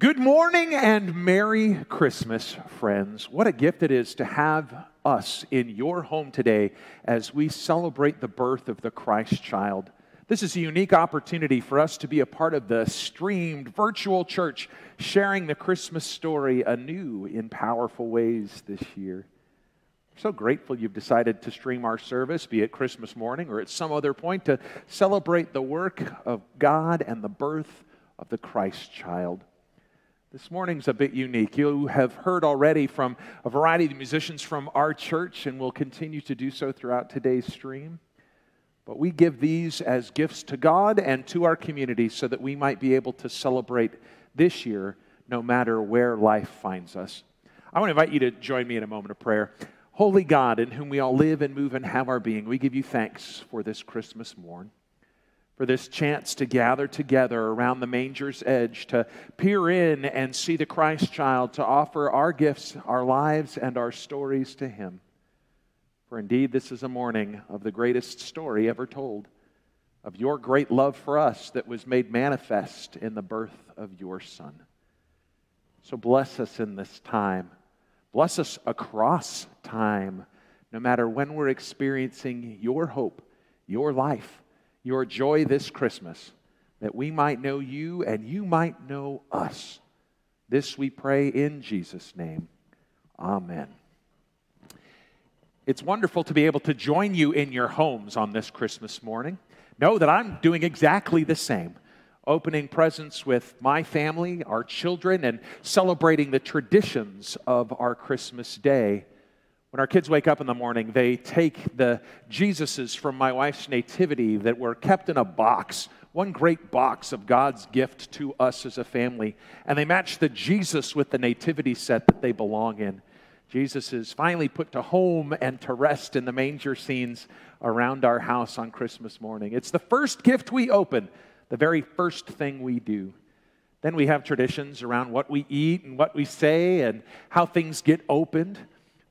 Good morning and Merry Christmas, friends. What a gift it is to have us in your home today as we celebrate the birth of the Christ child. This is a unique opportunity for us to be a part of the streamed virtual church, sharing the Christmas story anew in powerful ways this year. I'm so grateful you've decided to stream our service, be it Christmas morning or at some other point, to celebrate the work of God and the birth of the Christ child. This morning's a bit unique. You have heard already from a variety of musicians from our church, and will continue to do so throughout today's stream. But we give these as gifts to God and to our community so that we might be able to celebrate this year no matter where life finds us. I want to invite you to join me in a moment of prayer. Holy God, in whom we all live and move and have our being, we give you thanks for this Christmas morn for this chance to gather together around the manger's edge, to peer in and see the Christ child, to offer our gifts, our lives, and our stories to him. For indeed, this is a morning of the greatest story ever told, of your great love for us that was made manifest in the birth of your Son. So bless us in this time. Bless us across time, no matter when we're experiencing your hope, your life your joy this Christmas, that we might know you and you might know us. This we pray in Jesus' name. Amen. It's wonderful to be able to join you in your homes on this Christmas morning. Know that I'm doing exactly the same opening presents with my family, our children, and celebrating the traditions of our Christmas day. When our kids wake up in the morning, they take the Jesuses from my wife's nativity that were kept in a box, one great box of God's gift to us as a family, and they match the Jesus with the nativity set that they belong in. Jesus is finally put to home and to rest in the manger scenes around our house on Christmas morning. It's the first gift we open, the very first thing we do. Then we have traditions around what we eat and what we say and how things get opened.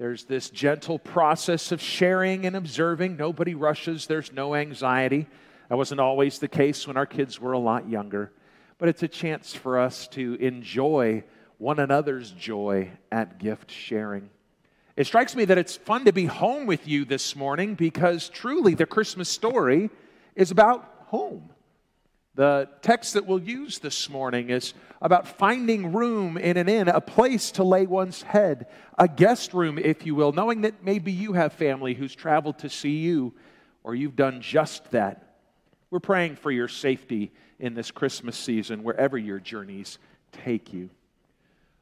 There's this gentle process of sharing and observing. Nobody rushes, there's no anxiety. That wasn't always the case when our kids were a lot younger. But it's a chance for us to enjoy one another's joy at gift sharing. It strikes me that it's fun to be home with you this morning because truly the Christmas story is about home. The text that we'll use this morning is about finding room in an inn, a place to lay one's head, a guest room, if you will, knowing that maybe you have family who's traveled to see you or you've done just that. We're praying for your safety in this Christmas season, wherever your journeys take you.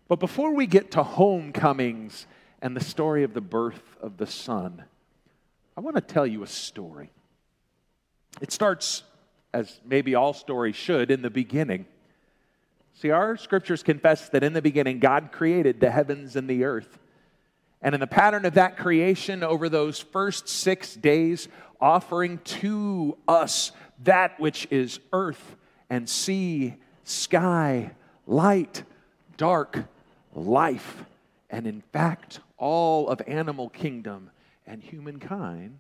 But before we get to homecomings and the story of the birth of the Son, I want to tell you a story. It starts as maybe all stories should, in the beginning. See, our scriptures confess that in the beginning, God created the heavens and the earth. And in the pattern of that creation, over those first six days, offering to us that which is earth and sea, sky, light, dark, life, and in fact, all of animal kingdom and humankind,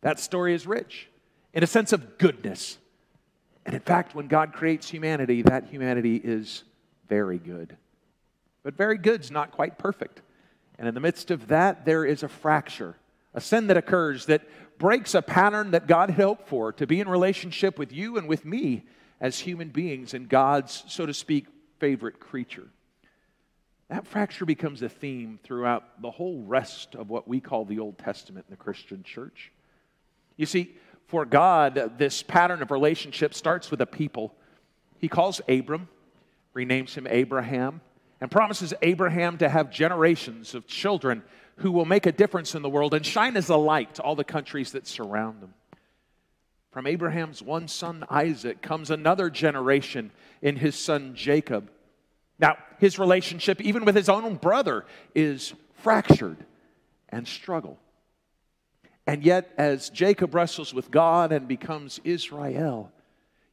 that story is rich in a sense of goodness. And in fact, when God creates humanity, that humanity is very good. But very good's not quite perfect. And in the midst of that, there is a fracture, a sin that occurs that breaks a pattern that God had hoped for to be in relationship with you and with me as human beings and God's, so to speak, favorite creature. That fracture becomes a theme throughout the whole rest of what we call the Old Testament in the Christian church. You see, for God, this pattern of relationship starts with a people. He calls Abram, renames him Abraham, and promises Abraham to have generations of children who will make a difference in the world and shine as a light to all the countries that surround them. From Abraham's one son, Isaac, comes another generation in his son, Jacob. Now, his relationship, even with his own brother, is fractured and struggle. And yet, as Jacob wrestles with God and becomes Israel,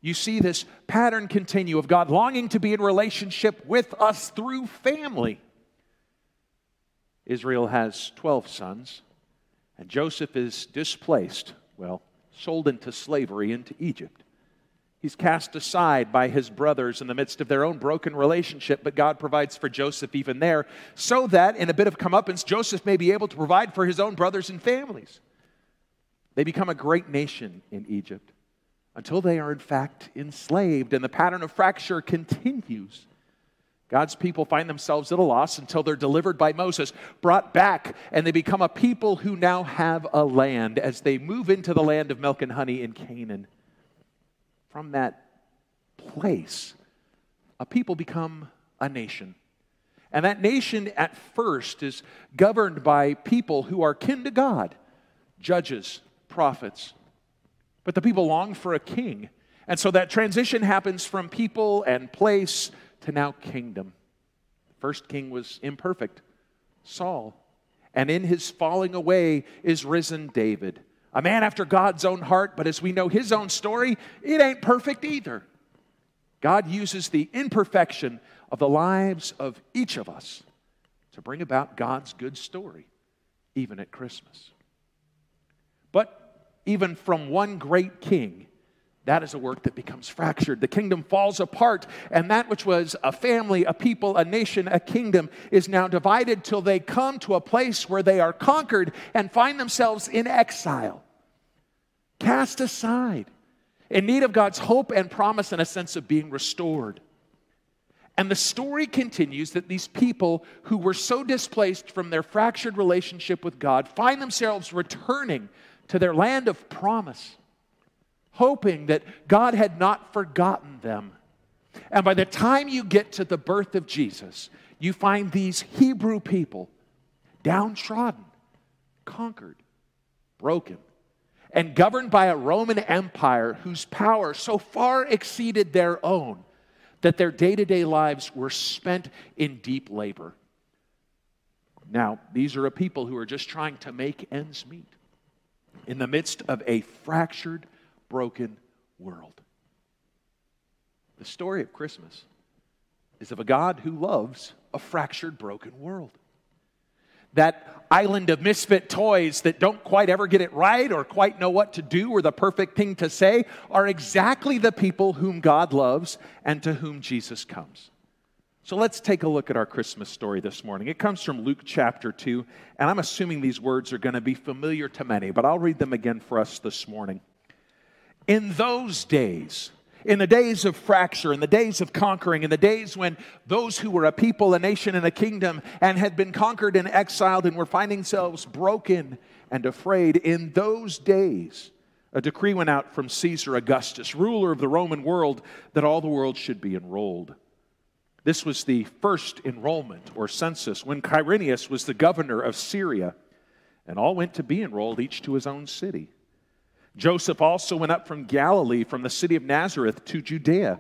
you see this pattern continue of God longing to be in relationship with us through family. Israel has 12 sons, and Joseph is displaced, well, sold into slavery into Egypt. He's cast aside by his brothers in the midst of their own broken relationship, but God provides for Joseph even there, so that in a bit of comeuppance, Joseph may be able to provide for his own brothers and families. They become a great nation in Egypt until they are, in fact, enslaved, and the pattern of fracture continues. God's people find themselves at a loss until they're delivered by Moses, brought back, and they become a people who now have a land as they move into the land of milk and honey in Canaan. From that place, a people become a nation. And that nation at first is governed by people who are kin to God judges, prophets. But the people long for a king. And so that transition happens from people and place to now kingdom. First king was imperfect, Saul. And in his falling away is risen David, a man after God's own heart, but as we know his own story, it ain't perfect either. God uses the imperfection of the lives of each of us to bring about God's good story, even at Christmas. But even from one great king, that is a work that becomes fractured. The kingdom falls apart, and that which was a family, a people, a nation, a kingdom is now divided till they come to a place where they are conquered and find themselves in exile, cast aside, in need of God's hope and promise and a sense of being restored. And the story continues that these people who were so displaced from their fractured relationship with God find themselves returning to their land of promise, hoping that God had not forgotten them. And by the time you get to the birth of Jesus, you find these Hebrew people downtrodden, conquered, broken, and governed by a Roman Empire whose power so far exceeded their own that their day to day lives were spent in deep labor. Now, these are a people who are just trying to make ends meet in the midst of a fractured, broken world. The story of Christmas is of a God who loves a fractured, broken world. That island of misfit toys that don't quite ever get it right or quite know what to do or the perfect thing to say are exactly the people whom God loves and to whom Jesus comes. So let's take a look at our Christmas story this morning. It comes from Luke chapter 2, and I'm assuming these words are going to be familiar to many, but I'll read them again for us this morning. In those days, in the days of fracture, in the days of conquering, in the days when those who were a people, a nation, and a kingdom and had been conquered and exiled and were finding themselves broken and afraid, in those days, a decree went out from Caesar Augustus, ruler of the Roman world, that all the world should be enrolled. This was the first enrollment or census when Quirinius was the governor of Syria, and all went to be enrolled, each to his own city. Joseph also went up from Galilee, from the city of Nazareth to Judea,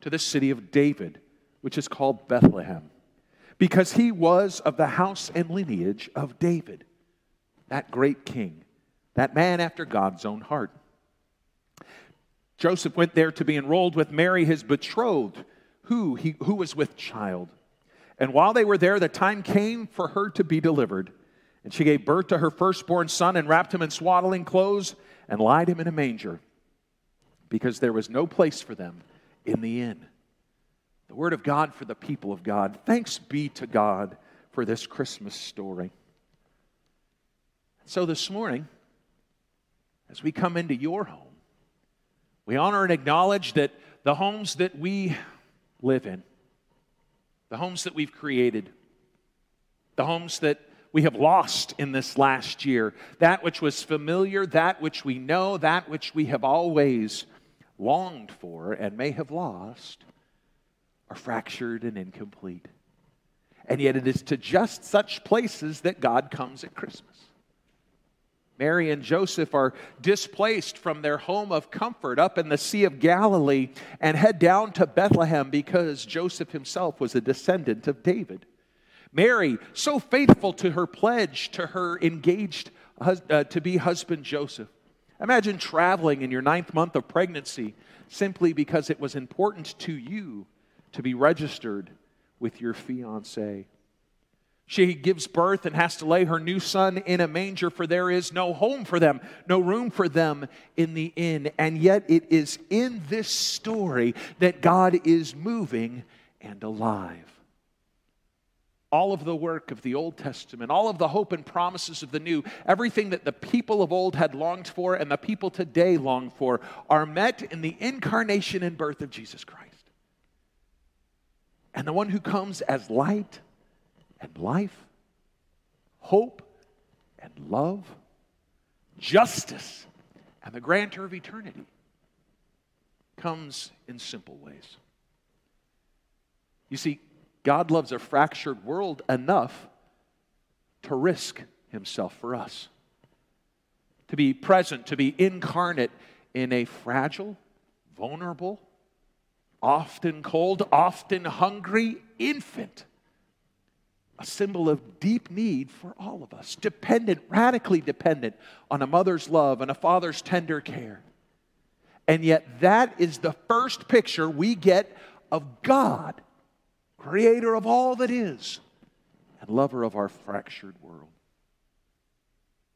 to the city of David, which is called Bethlehem, because he was of the house and lineage of David, that great king, that man after God's own heart. Joseph went there to be enrolled with Mary, his betrothed who, he, who was with child. And while they were there, the time came for her to be delivered. And she gave birth to her firstborn son and wrapped him in swaddling clothes and laid him in a manger because there was no place for them in the inn. The word of God for the people of God. Thanks be to God for this Christmas story. So this morning, as we come into your home, we honor and acknowledge that the homes that we live in, the homes that we've created, the homes that we have lost in this last year, that which was familiar, that which we know, that which we have always longed for and may have lost, are fractured and incomplete. And yet, it is to just such places that God comes at Christmas. Mary and Joseph are displaced from their home of comfort up in the Sea of Galilee and head down to Bethlehem because Joseph himself was a descendant of David. Mary, so faithful to her pledge to her engaged uh, to be husband Joseph. Imagine traveling in your ninth month of pregnancy simply because it was important to you to be registered with your fiance. She gives birth and has to lay her new son in a manger, for there is no home for them, no room for them in the inn. And yet, it is in this story that God is moving and alive. All of the work of the Old Testament, all of the hope and promises of the New, everything that the people of old had longed for and the people today long for, are met in the incarnation and birth of Jesus Christ. And the one who comes as light and life, hope and love, justice, and the grantor of eternity comes in simple ways. You see, God loves a fractured world enough to risk himself for us, to be present, to be incarnate in a fragile, vulnerable, often cold, often hungry infant a symbol of deep need for all of us, dependent, radically dependent on a mother's love and a father's tender care. And yet, that is the first picture we get of God, creator of all that is, and lover of our fractured world.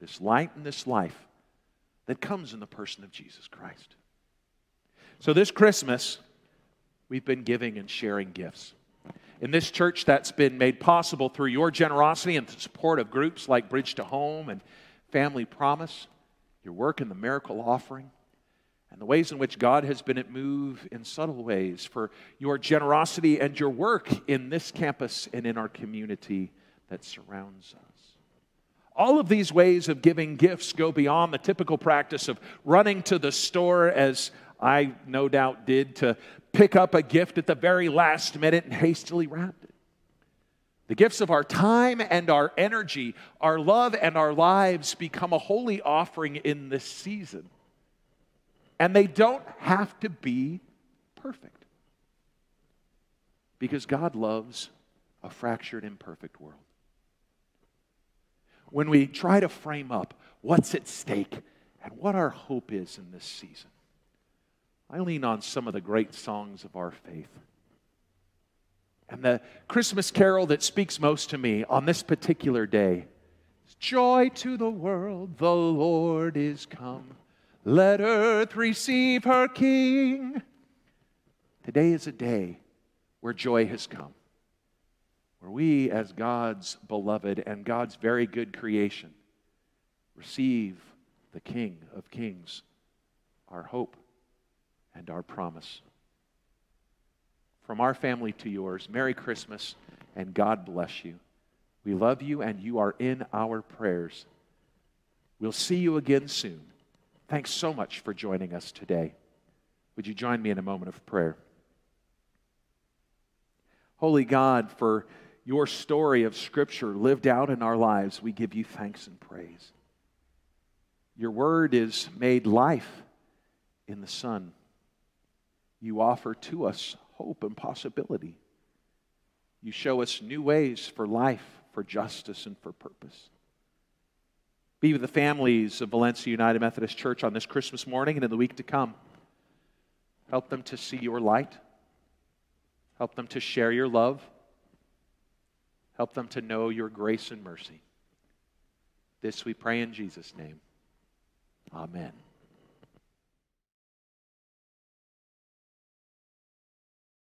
This light and this life that comes in the person of Jesus Christ. So, this Christmas, we've been giving and sharing gifts. In this church, that's been made possible through your generosity and the support of groups like Bridge to Home and Family Promise, your work in the miracle offering, and the ways in which God has been at move in subtle ways for your generosity and your work in this campus and in our community that surrounds us. All of these ways of giving gifts go beyond the typical practice of running to the store, as I no doubt did, to pick up a gift at the very last minute and hastily wrapped it. The gifts of our time and our energy, our love and our lives become a holy offering in this season. And they don't have to be perfect. Because God loves a fractured, imperfect world. When we try to frame up what's at stake and what our hope is in this season, I lean on some of the great songs of our faith. And the Christmas carol that speaks most to me on this particular day is Joy to the world, the Lord is come. Let earth receive her King. Today is a day where joy has come, where we, as God's beloved and God's very good creation, receive the King of Kings, our hope and our promise. From our family to yours, Merry Christmas and God bless you. We love you and you are in our prayers. We'll see you again soon. Thanks so much for joining us today. Would you join me in a moment of prayer? Holy God, for your story of Scripture lived out in our lives, we give you thanks and praise. Your word is made life in the Son you offer to us hope and possibility. You show us new ways for life, for justice, and for purpose. Be with the families of Valencia United Methodist Church on this Christmas morning and in the week to come. Help them to see your light. Help them to share your love. Help them to know your grace and mercy. This we pray in Jesus' name. Amen.